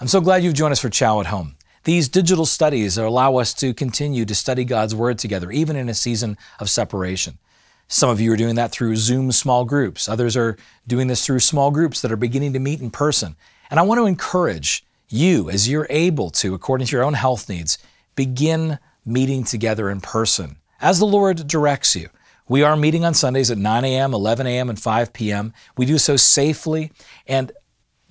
I'm so glad you've joined us for Chow at Home. These digital studies allow us to continue to study God's Word together, even in a season of separation. Some of you are doing that through Zoom small groups. Others are doing this through small groups that are beginning to meet in person. And I want to encourage you, as you're able to, according to your own health needs, begin meeting together in person as the Lord directs you. We are meeting on Sundays at 9 a.m., 11 a.m., and 5 p.m. We do so safely. And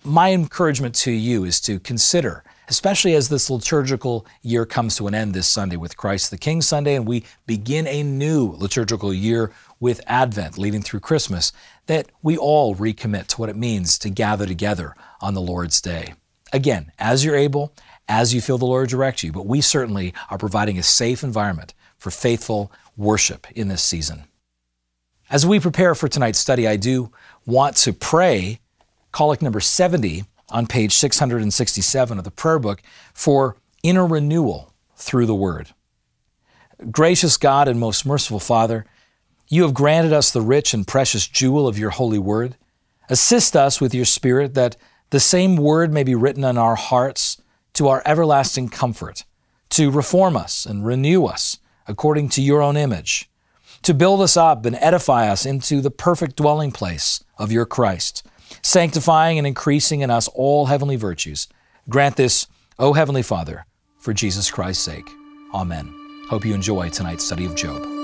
my encouragement to you is to consider, especially as this liturgical year comes to an end this Sunday with Christ the King Sunday, and we begin a new liturgical year with Advent leading through Christmas, that we all recommit to what it means to gather together on the Lord's Day. Again, as you're able, as you feel the Lord direct you, but we certainly are providing a safe environment for faithful worship in this season. As we prepare for tonight's study, I do want to pray Collect number 70 on page 667 of the prayer book for inner renewal through the Word. Gracious God and most merciful Father, you have granted us the rich and precious jewel of your holy Word. Assist us with your Spirit that the same Word may be written on our hearts to our everlasting comfort, to reform us and renew us according to your own image, to build us up and edify us into the perfect dwelling place of your Christ sanctifying and increasing in us all heavenly virtues. Grant this, O Heavenly Father, for Jesus Christ's sake. Amen. Hope you enjoy tonight's study of Job.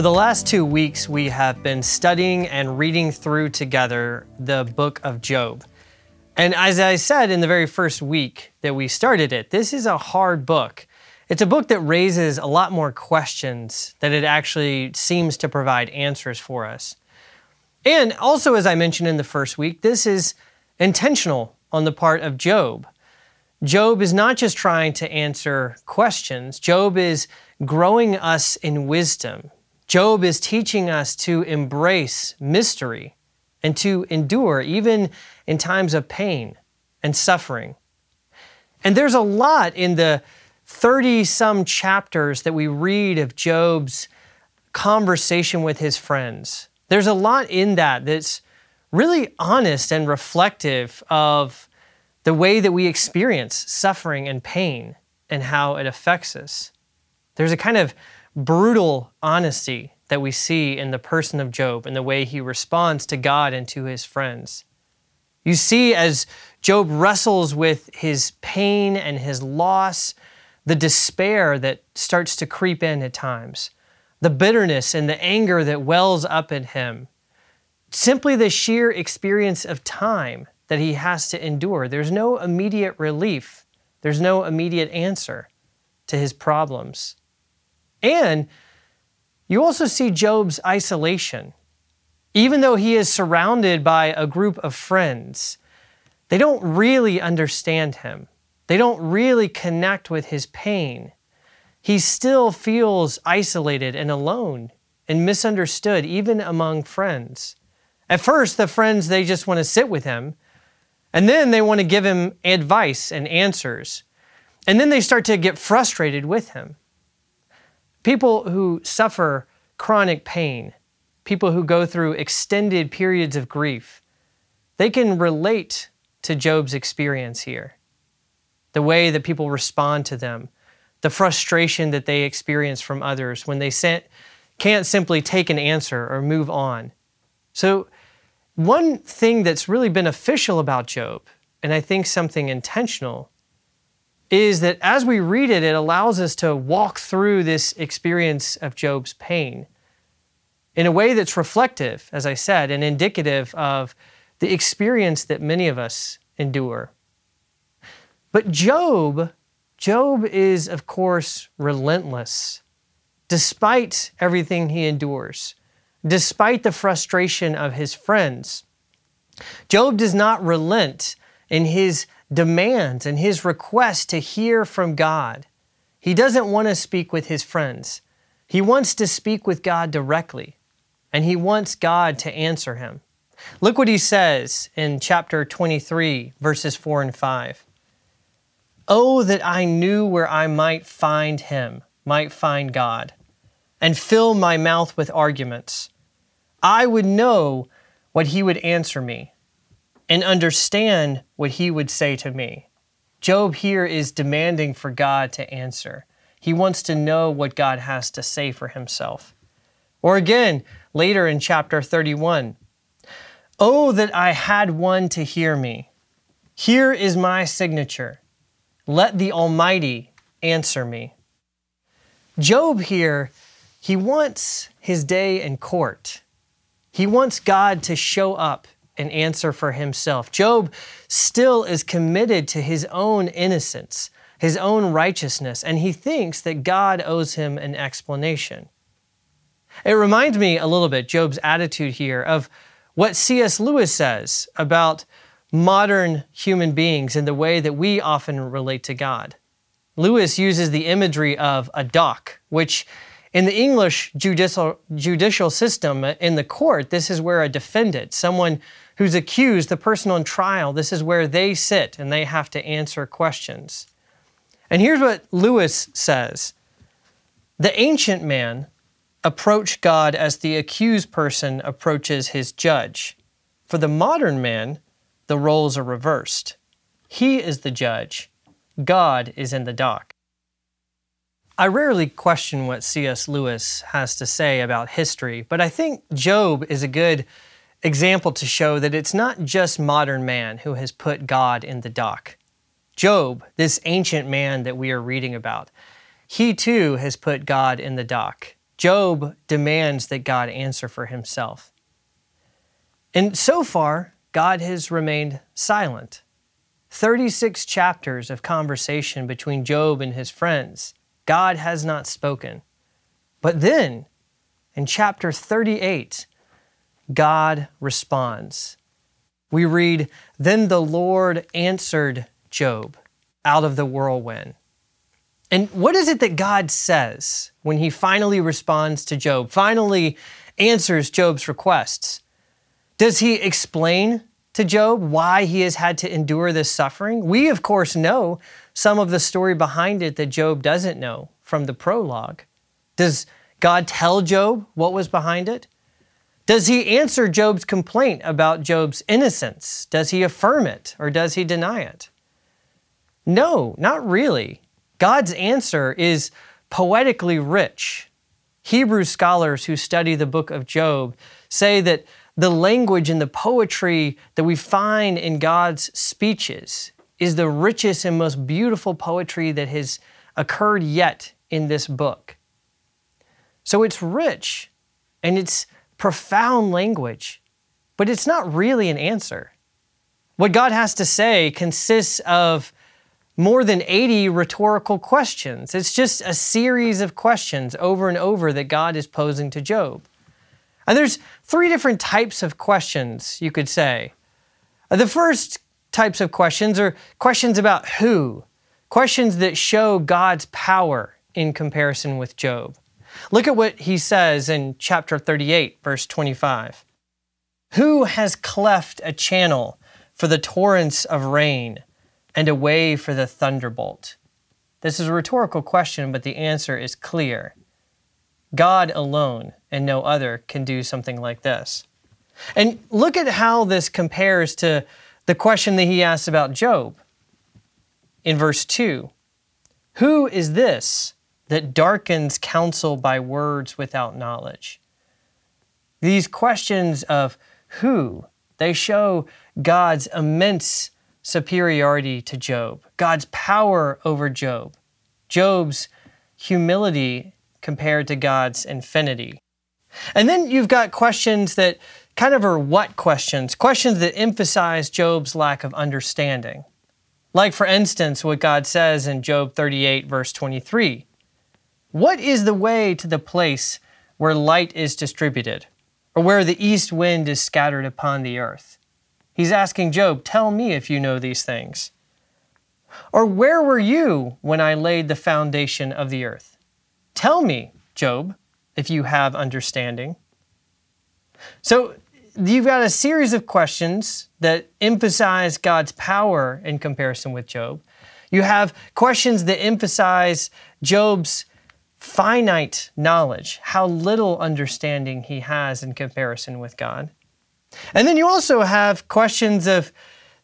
For the last two weeks, we have been studying and reading through together the book of Job. And as I said in the very first week that we started it, this is a hard book. It's a book that raises a lot more questions than it actually seems to provide answers for us. And also, as I mentioned in the first week, this is intentional on the part of Job. Job is not just trying to answer questions, Job is growing us in wisdom. Job is teaching us to embrace mystery and to endure, even in times of pain and suffering. And there's a lot in the 30 some chapters that we read of Job's conversation with his friends. There's a lot in that that's really honest and reflective of the way that we experience suffering and pain and how it affects us. There's a kind of brutal honesty that we see in the person of Job and the way he responds to God and to his friends. You see, as Job wrestles with his pain and his loss, the despair that starts to creep in at times, the bitterness and the anger that wells up in him, simply the sheer experience of time that he has to endure. There's no immediate relief, there's no immediate answer to his problems. And you also see Job's isolation. Even though he is surrounded by a group of friends, they don't really understand him. They don't really connect with his pain. He still feels isolated and alone and misunderstood, even among friends. At first, the friends, they just want to sit with him, and then they want to give him advice and answers. And then they start to get frustrated with him. People who suffer chronic pain, people who go through extended periods of grief, they can relate to Job's experience here. The way that people respond to them, the frustration that they experience from others when they can't simply take an answer or move on. So, one thing that's really beneficial about Job, and I think something intentional, is that as we read it, it allows us to walk through this experience of Job's pain in a way that's reflective, as I said, and indicative of the experience that many of us endure. But Job, Job is, of course, relentless. Despite everything he endures, despite the frustration of his friends, Job does not relent in his demands and his request to hear from God. He doesn't want to speak with his friends. He wants to speak with God directly, and he wants God to answer him. Look what he says in chapter 23, verses 4 and 5. Oh, that I knew where I might find him, might find God and fill my mouth with arguments. I would know what he would answer me and understand what he would say to me. Job here is demanding for God to answer. He wants to know what God has to say for himself. Or again, later in chapter 31, Oh, that I had one to hear me. Here is my signature. Let the Almighty answer me. Job here, he wants his day in court. He wants God to show up and answer for himself. Job still is committed to his own innocence, his own righteousness, and he thinks that God owes him an explanation. It reminds me a little bit, Job's attitude here, of what C.S. Lewis says about modern human beings and the way that we often relate to God. Lewis uses the imagery of a dock, which in the English judicial, judicial system, uh, in the court, this is where a defendant, someone who's accused, the person on trial, this is where they sit and they have to answer questions. And here's what Lewis says The ancient man approached God as the accused person approaches his judge. For the modern man, the roles are reversed. He is the judge, God is in the dock. I rarely question what C.S. Lewis has to say about history, but I think Job is a good example to show that it's not just modern man who has put God in the dock. Job, this ancient man that we are reading about, he too has put God in the dock. Job demands that God answer for himself. And so far, God has remained silent. 36 chapters of conversation between Job and his friends. God has not spoken. But then, in chapter 38, God responds. We read, Then the Lord answered Job out of the whirlwind. And what is it that God says when he finally responds to Job, finally answers Job's requests? Does he explain to Job why he has had to endure this suffering? We, of course, know some of the story behind it that Job doesn't know from the prologue. Does God tell Job what was behind it? Does he answer Job's complaint about Job's innocence? Does he affirm it or does he deny it? No, not really. God's answer is poetically rich. Hebrew scholars who study the book of Job say that the language and the poetry that we find in God's speeches is the richest and most beautiful poetry that has occurred yet in this book. So it's rich and it's profound language, but it's not really an answer. What God has to say consists of more than 80 rhetorical questions. It's just a series of questions over and over that God is posing to Job. And there's three different types of questions, you could say. Uh, the first types of questions are questions about who, questions that show God's power in comparison with Job. Look at what he says in chapter 38, verse 25. Who has cleft a channel for the torrents of rain and a way for the thunderbolt? This is a rhetorical question, but the answer is clear. God alone and no other can do something like this. And look at how this compares to the question that he asks about Job. In verse 2 Who is this that darkens counsel by words without knowledge? These questions of who, they show God's immense superiority to Job, God's power over Job, Job's humility compared to God's infinity. And then you've got questions that kind of are what questions, questions that emphasize Job's lack of understanding. Like, for instance, what God says in Job 38, verse 23 What is the way to the place where light is distributed, or where the east wind is scattered upon the earth? He's asking Job, Tell me if you know these things. Or where were you when I laid the foundation of the earth? Tell me, Job, if you have understanding. So you've got a series of questions that emphasize God's power in comparison with Job. You have questions that emphasize Job's finite knowledge, how little understanding he has in comparison with God. And then you also have questions of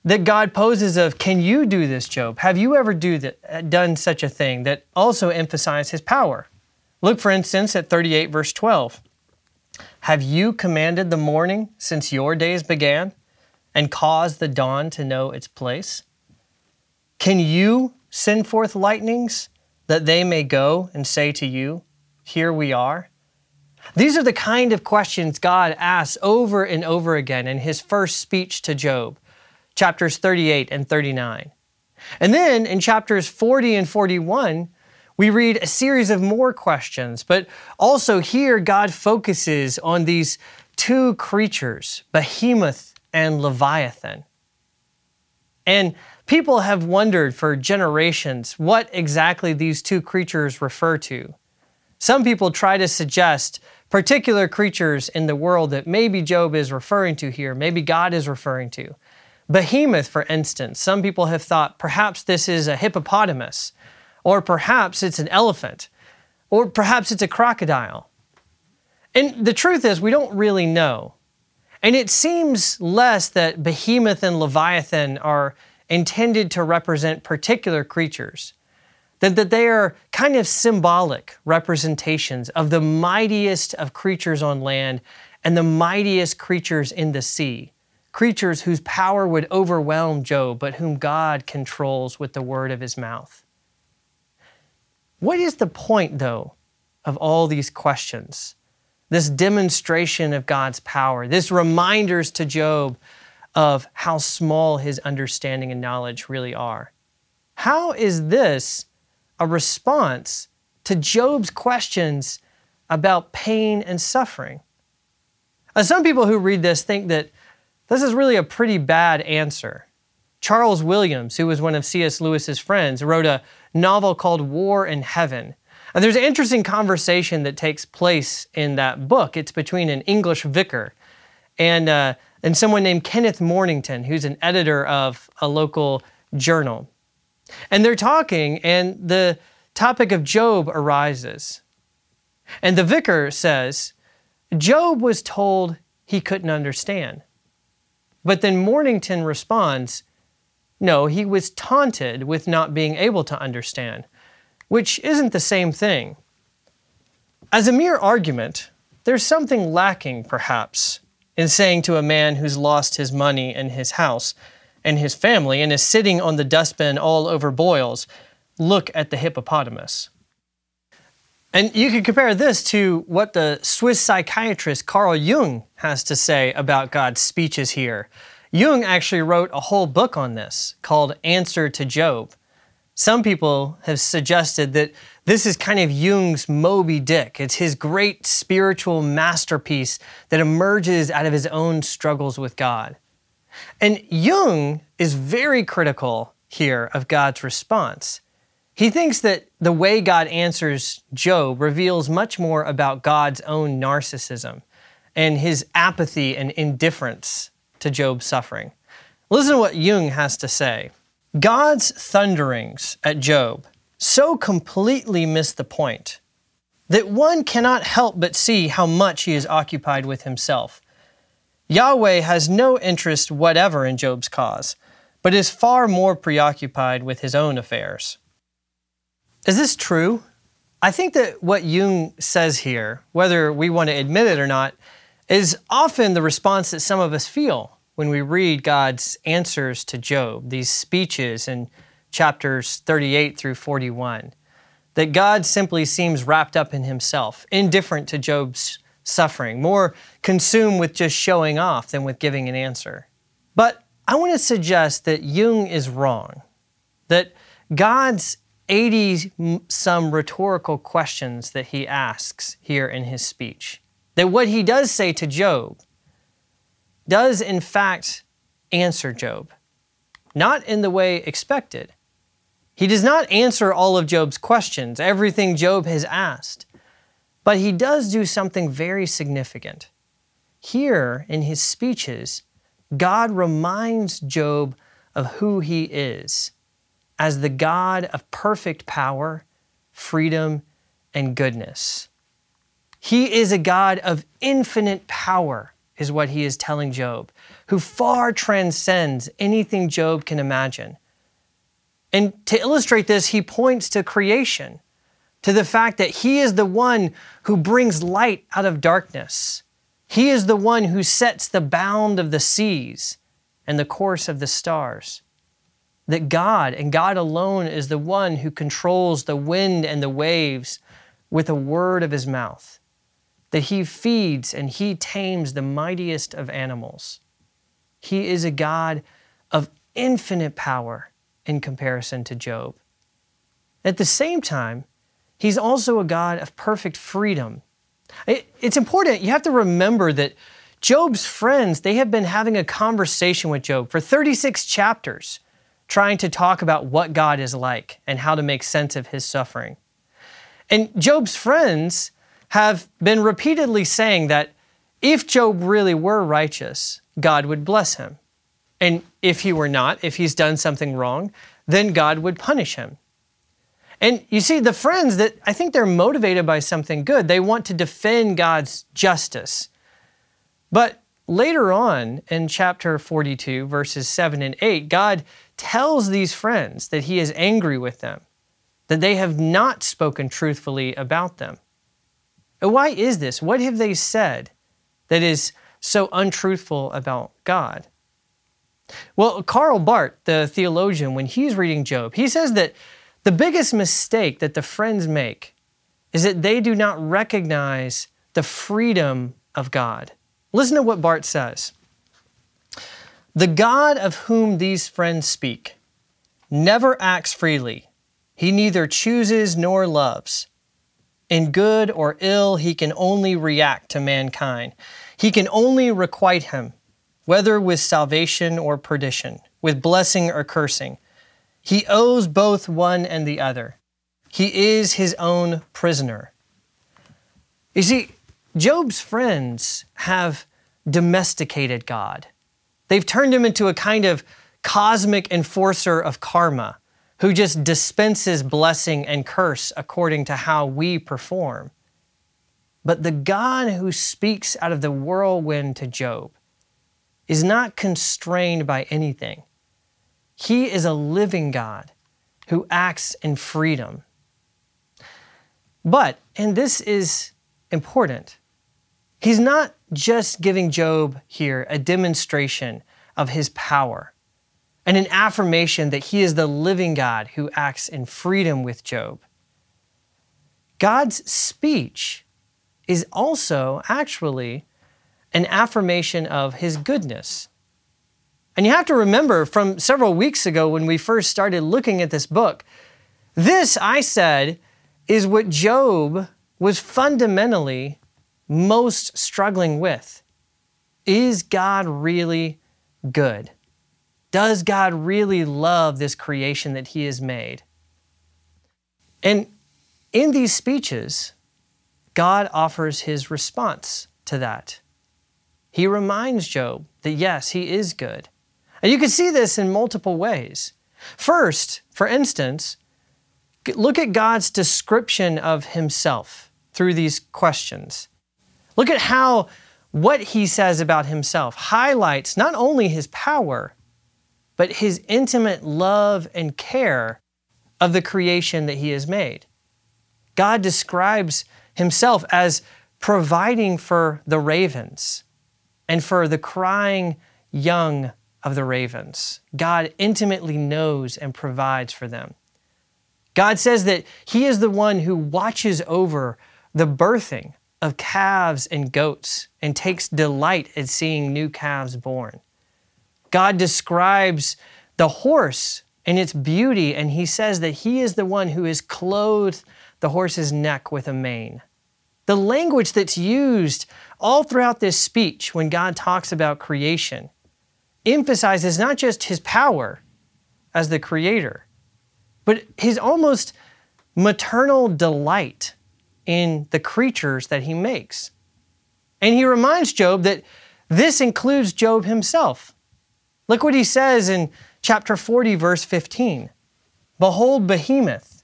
that God poses of, can you do this, Job? Have you ever do that, done such a thing that also emphasize his power? Look, for instance, at 38, verse 12. Have you commanded the morning since your days began and caused the dawn to know its place? Can you send forth lightnings that they may go and say to you, Here we are? These are the kind of questions God asks over and over again in his first speech to Job chapters 38 and 39. And then in chapters 40 and 41, we read a series of more questions, but also here God focuses on these two creatures, Behemoth and Leviathan. And people have wondered for generations what exactly these two creatures refer to. Some people try to suggest particular creatures in the world that maybe Job is referring to here, maybe God is referring to. Behemoth, for instance, some people have thought perhaps this is a hippopotamus, or perhaps it's an elephant, or perhaps it's a crocodile. And the truth is, we don't really know. And it seems less that Behemoth and Leviathan are intended to represent particular creatures, than that they are kind of symbolic representations of the mightiest of creatures on land and the mightiest creatures in the sea creatures whose power would overwhelm Job, but whom God controls with the word of his mouth. What is the point, though, of all these questions? This demonstration of God's power, this reminders to Job of how small his understanding and knowledge really are. How is this a response to Job's questions about pain and suffering? Now, some people who read this think that this is really a pretty bad answer. Charles Williams, who was one of C.S. Lewis's friends, wrote a novel called War in Heaven. And there's an interesting conversation that takes place in that book. It's between an English vicar and, uh, and someone named Kenneth Mornington, who's an editor of a local journal. And they're talking, and the topic of Job arises. And the vicar says, Job was told he couldn't understand. But then Mornington responds, no, he was taunted with not being able to understand, which isn't the same thing. As a mere argument, there's something lacking, perhaps, in saying to a man who's lost his money and his house and his family and is sitting on the dustbin all over boils, look at the hippopotamus. And you can compare this to what the Swiss psychiatrist Carl Jung has to say about God's speeches here. Jung actually wrote a whole book on this called Answer to Job. Some people have suggested that this is kind of Jung's Moby Dick. It's his great spiritual masterpiece that emerges out of his own struggles with God. And Jung is very critical here of God's response. He thinks that the way God answers Job reveals much more about God's own narcissism and his apathy and indifference to Job's suffering. Listen to what Jung has to say. God's thunderings at Job so completely miss the point that one cannot help but see how much he is occupied with himself. Yahweh has no interest whatever in Job's cause, but is far more preoccupied with his own affairs. Is this true? I think that what Jung says here, whether we want to admit it or not, is often the response that some of us feel when we read God's answers to Job, these speeches in chapters 38 through 41. That God simply seems wrapped up in himself, indifferent to Job's suffering, more consumed with just showing off than with giving an answer. But I want to suggest that Jung is wrong, that God's 80 some rhetorical questions that he asks here in his speech. That what he does say to Job does, in fact, answer Job, not in the way expected. He does not answer all of Job's questions, everything Job has asked, but he does do something very significant. Here in his speeches, God reminds Job of who he is as the God of perfect power, freedom, and goodness. He is a God of infinite power, is what he is telling Job, who far transcends anything Job can imagine. And to illustrate this, he points to creation, to the fact that he is the one who brings light out of darkness. He is the one who sets the bound of the seas and the course of the stars. That God and God alone is the one who controls the wind and the waves with a word of his mouth. That he feeds and he tames the mightiest of animals. He is a God of infinite power in comparison to Job. At the same time, he's also a God of perfect freedom. It's important, you have to remember that Job's friends, they have been having a conversation with Job for 36 chapters, trying to talk about what God is like and how to make sense of his suffering. And Job's friends have been repeatedly saying that if Job really were righteous, God would bless him. And if he were not, if he's done something wrong, then God would punish him. And you see, the friends that I think they're motivated by something good, they want to defend God's justice. But later on in chapter 42, verses 7 and 8, God tells these friends that he is angry with them, that they have not spoken truthfully about them. And why is this? What have they said that is so untruthful about God? Well, Karl Barth, the theologian, when he's reading Job, he says that the biggest mistake that the friends make is that they do not recognize the freedom of God. Listen to what Barth says. The God of whom these friends speak never acts freely. He neither chooses nor loves. In good or ill, he can only react to mankind. He can only requite him whether with salvation or perdition, with blessing or cursing. He owes both one and the other. He is his own prisoner. You see, Job's friends have domesticated God. They've turned him into a kind of cosmic enforcer of karma who just dispenses blessing and curse according to how we perform. But the God who speaks out of the whirlwind to Job, is not constrained by anything. He is a living God who acts in freedom. But, and this is important, he's not just giving Job here a demonstration of his power and an affirmation that he is the living God who acts in freedom with Job. God's speech is also actually an affirmation of his goodness. And you have to remember from several weeks ago when we first started looking at this book, this, I said, is what Job was fundamentally most struggling with. Is God really good? Does God really love this creation that He has made? And in these speeches, God offers His response to that. He reminds Job that yes, he is good. And you can see this in multiple ways. First, for instance, look at God's description of himself through these questions. Look at how what he says about himself highlights not only his power, but his intimate love and care of the creation that he has made. God describes himself as providing for the ravens, and for the crying young of the ravens. God intimately knows and provides for them. God says that He is the one who watches over the birthing of calves and goats and takes delight at seeing new calves born. God describes the horse and its beauty, and He says that He is the one who has clothed the horse's neck with a mane. The language that's used all throughout this speech when God talks about creation emphasizes not just his power as the creator, but his almost maternal delight in the creatures that he makes. And he reminds Job that this includes Job himself. Look what he says in chapter 40, verse 15 Behold, Behemoth,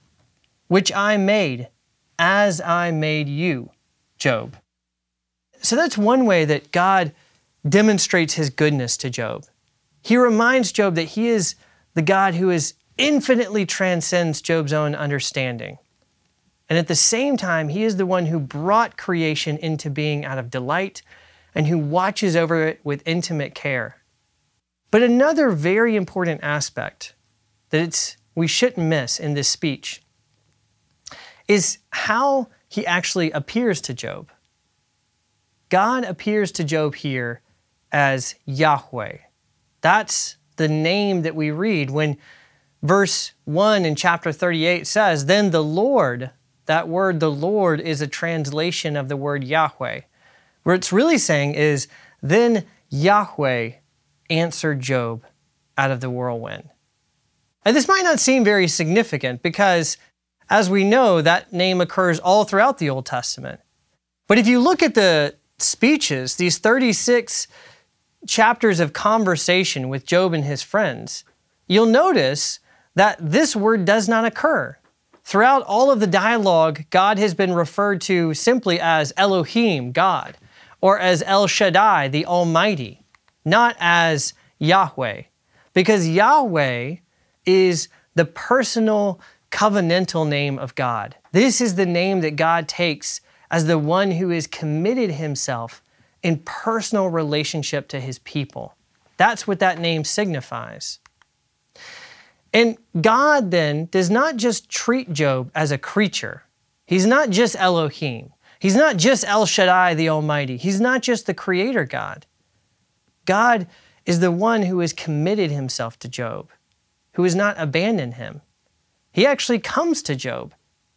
which I made as I made you, Job. So that's one way that God demonstrates his goodness to Job. He reminds Job that he is the God who is infinitely transcends Job's own understanding. And at the same time, he is the one who brought creation into being out of delight and who watches over it with intimate care. But another very important aspect that it's, we shouldn't miss in this speech is how he actually appears to Job. God appears to Job here as Yahweh. That's the name that we read when verse 1 in chapter 38 says, Then the Lord, that word, the Lord, is a translation of the word Yahweh. What it's really saying is, Then Yahweh answered Job out of the whirlwind. And this might not seem very significant because, as we know, that name occurs all throughout the Old Testament. But if you look at the speeches, these 36 chapters of conversation with Job and his friends, you'll notice that this word does not occur. Throughout all of the dialogue, God has been referred to simply as Elohim, God, or as El Shaddai, the Almighty, not as Yahweh. Because Yahweh is the personal covenantal name of God. This is the name that God takes as the one who has committed himself in personal relationship to his people. That's what that name signifies. And God then does not just treat Job as a creature. He's not just Elohim. He's not just El Shaddai, the Almighty. He's not just the Creator God. God is the one who has committed himself to Job, who has not abandoned him. He actually comes to Job.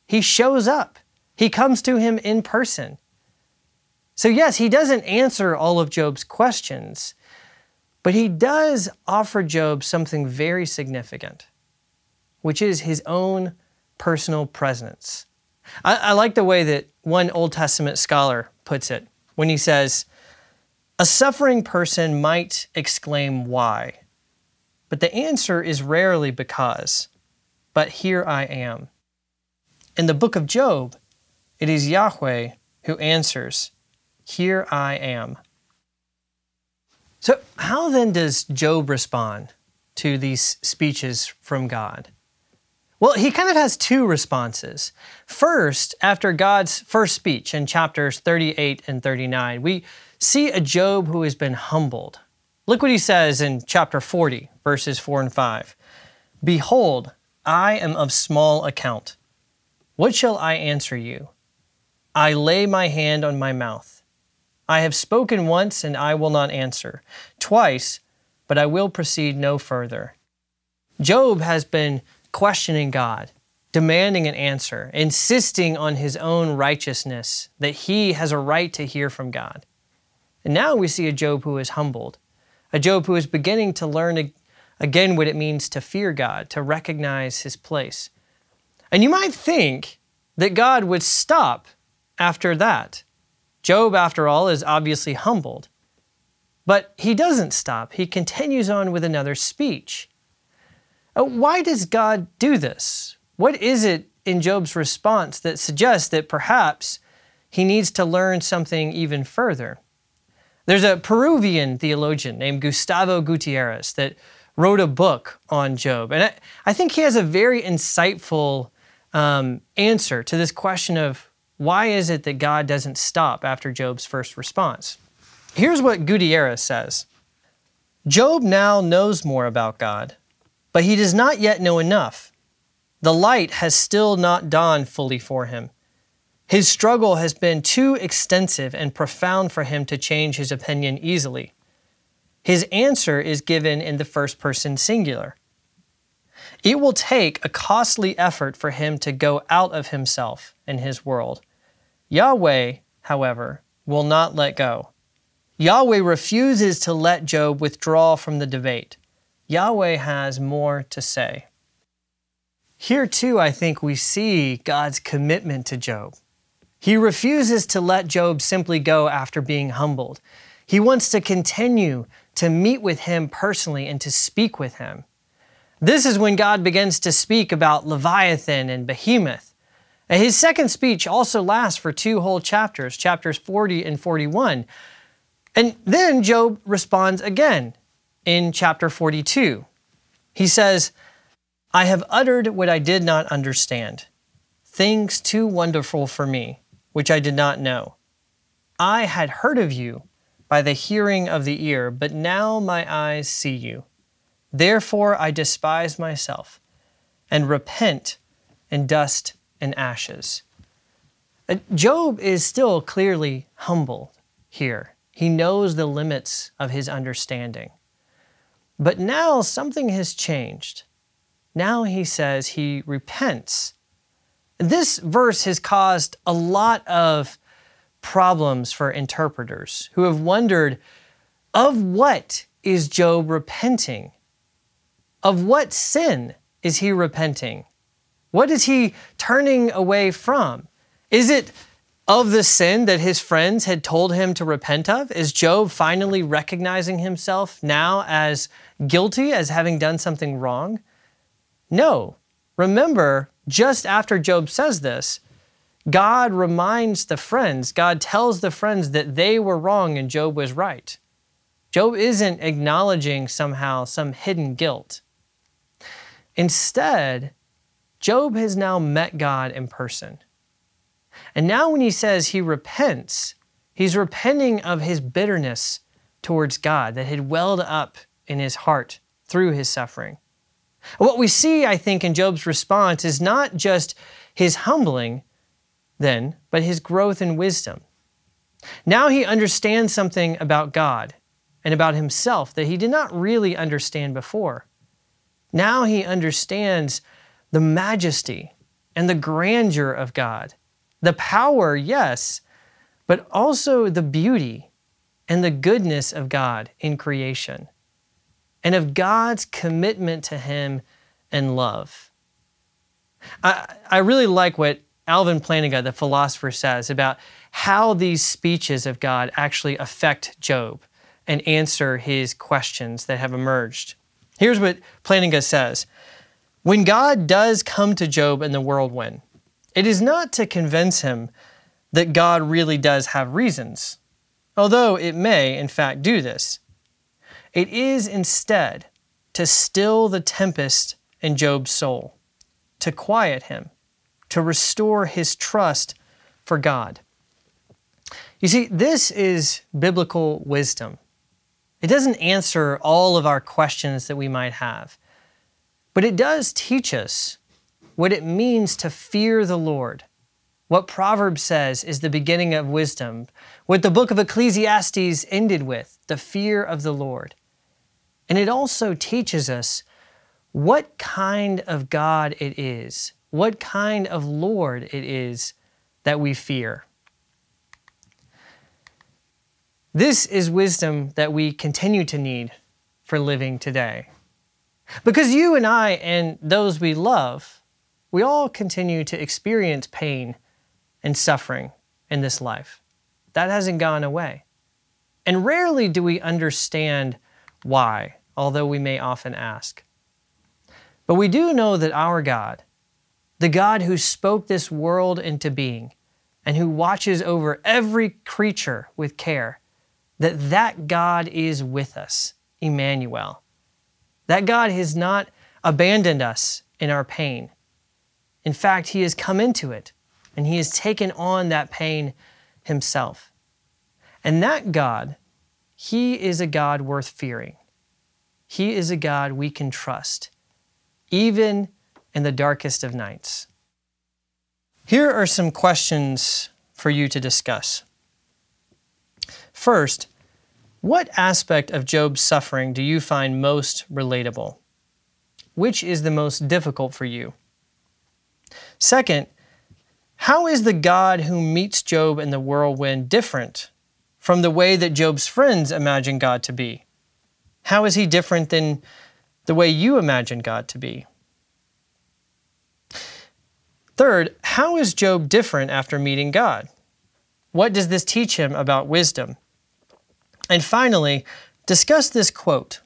He shows up. He comes to him in person. So, yes, he doesn't answer all of Job's questions, but he does offer Job something very significant, which is his own personal presence. I, I, like the way that one Old Testament scholar puts it when he says, A suffering person might exclaim, Why? But the answer is rarely because, but here I am. In the book of Job, it is Yahweh who answers, Here I am. So, how then does Job respond to these speeches from God? Well, he kind of has two responses. First, after God's first speech in chapters 38 and 39, we see a Job who has been humbled. Look what he says in chapter 40, verses 4 and 5. Behold, I am of small account. What shall I answer you? I lay my hand on my mouth. I have spoken once, and I will not answer. Twice, but I will proceed no further. Job has been questioning God, demanding an answer, insisting on his own righteousness, that he has a right to hear from God. And now we see a Job who is humbled, a Job who is beginning to learn again what it means to fear God, to recognize his place. And you might think that God would stop after that. Job, after all, is obviously humbled. But he doesn't stop. He continues on with another speech. Uh, why does God do this? What is it in Job's response that suggests that perhaps he needs to learn something even further? There's a Peruvian theologian named Gustavo Gutierrez that wrote a book on Job. And I, I think he has a very insightful um, answer to this question of why is it that God doesn't stop after Job's first response? Here's what Gutierrez says Job now knows more about God, but he does not yet know enough. The light has still not dawned fully for him. His struggle has been too extensive and profound for him to change his opinion easily. His answer is given in the first person singular. It will take a costly effort for him to go out of himself and his world. Yahweh, however, will not let go. Yahweh refuses to let Job withdraw from the debate. Yahweh has more to say. Here, too, I think we see God's commitment to Job. He refuses to let Job simply go after being humbled. He wants to continue to meet with him personally and to speak with him. This is when God begins to speak about Leviathan and Behemoth. His second speech also lasts for two whole chapters, chapters 40 and 41. And then Job responds again in chapter 42. He says, I have uttered what I did not understand, things too wonderful for me, which I did not know. I had heard of you by the hearing of the ear, but now my eyes see you. Therefore I despise myself and repent in dust and ashes. Uh, Job is still clearly humble here. He knows the limits of his understanding. But now something has changed. Now he says he repents. This verse has caused a lot of problems for interpreters who have wondered of what is Job repenting? Of what sin is he repenting? What is he turning away from? Is it of the sin that his friends had told him to repent of? Is Job finally recognizing himself now as guilty, as having done something wrong? No. Remember, just after Job says this, God reminds the friends, God tells the friends that they were wrong and Job was right. Job isn't acknowledging somehow some hidden guilt. Instead, Job has now met God in person. And now, when he says he repents, he's repenting of his bitterness towards God that had welled up in his heart through his suffering. What we see, I think, in Job's response is not just his humbling, then, but his growth in wisdom. Now he understands something about God and about himself that he did not really understand before. Now he understands the majesty and the grandeur of God, the power, yes, but also the beauty and the goodness of God in creation and of God's commitment to him and love. I, I really like what Alvin Plantinga, the philosopher, says about how these speeches of God actually affect Job and answer his questions that have emerged. Here's what Plantinga says When God does come to Job in the whirlwind, it is not to convince him that God really does have reasons, although it may, in fact, do this. It is instead to still the tempest in Job's soul, to quiet him, to restore his trust for God. You see, this is biblical wisdom. It doesn't answer all of our questions that we might have, but it does teach us what it means to fear the Lord. What Proverbs says is the beginning of wisdom, what the book of Ecclesiastes ended with, the fear of the Lord. And it also teaches us what kind of God it is, what kind of Lord it is that we fear. This is wisdom that we continue to need for living today. Because you and I and those we love, we all continue to experience pain and suffering in this life. That hasn't gone away. And rarely do we understand why, although we may often ask. But we do know that our God, the God who spoke this world into being and who watches over every creature with care, that that God is with us, Emmanuel. That God has not abandoned us in our pain. In fact, he has come into it and he has taken on that pain himself. And that God, he is a God worth fearing. He is a God we can trust, even in the darkest of nights. Here are some questions for you to discuss. First, what aspect of Job's suffering do you find most relatable? Which is the most difficult for you? Second, how is the God who meets Job in the whirlwind different from the way that Job's friends imagine God to be? How is he different than the way you imagine God to be? Third, how is Job different after meeting God? What does this teach him about wisdom? And finally, discuss this quote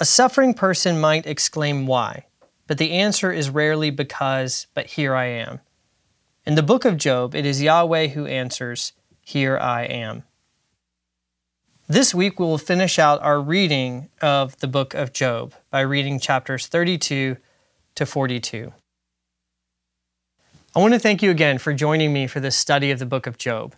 A suffering person might exclaim, Why? But the answer is rarely because, but here I am. In the book of Job, it is Yahweh who answers, Here I am. This week, we will finish out our reading of the book of Job by reading chapters 32 to 42. I want to thank you again for joining me for this study of the book of Job.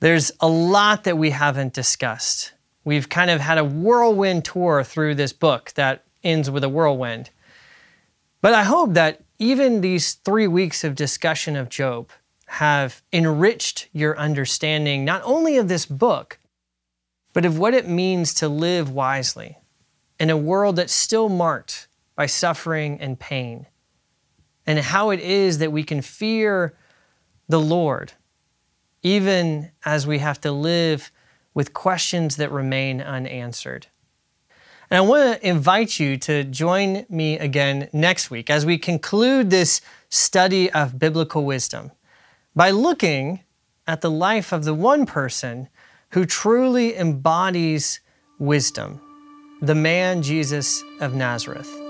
There's a lot that we haven't discussed. We've kind of had a whirlwind tour through this book that ends with a whirlwind. But I hope that even these three weeks of discussion of Job have enriched your understanding not only of this book, but of what it means to live wisely in a world that's still marked by suffering and pain, and how it is that we can fear the Lord, even as we have to live with questions that remain unanswered. And I want to invite you to join me again next week as we conclude this study of biblical wisdom by looking at the life of the one person who truly embodies wisdom, the man Jesus of Nazareth.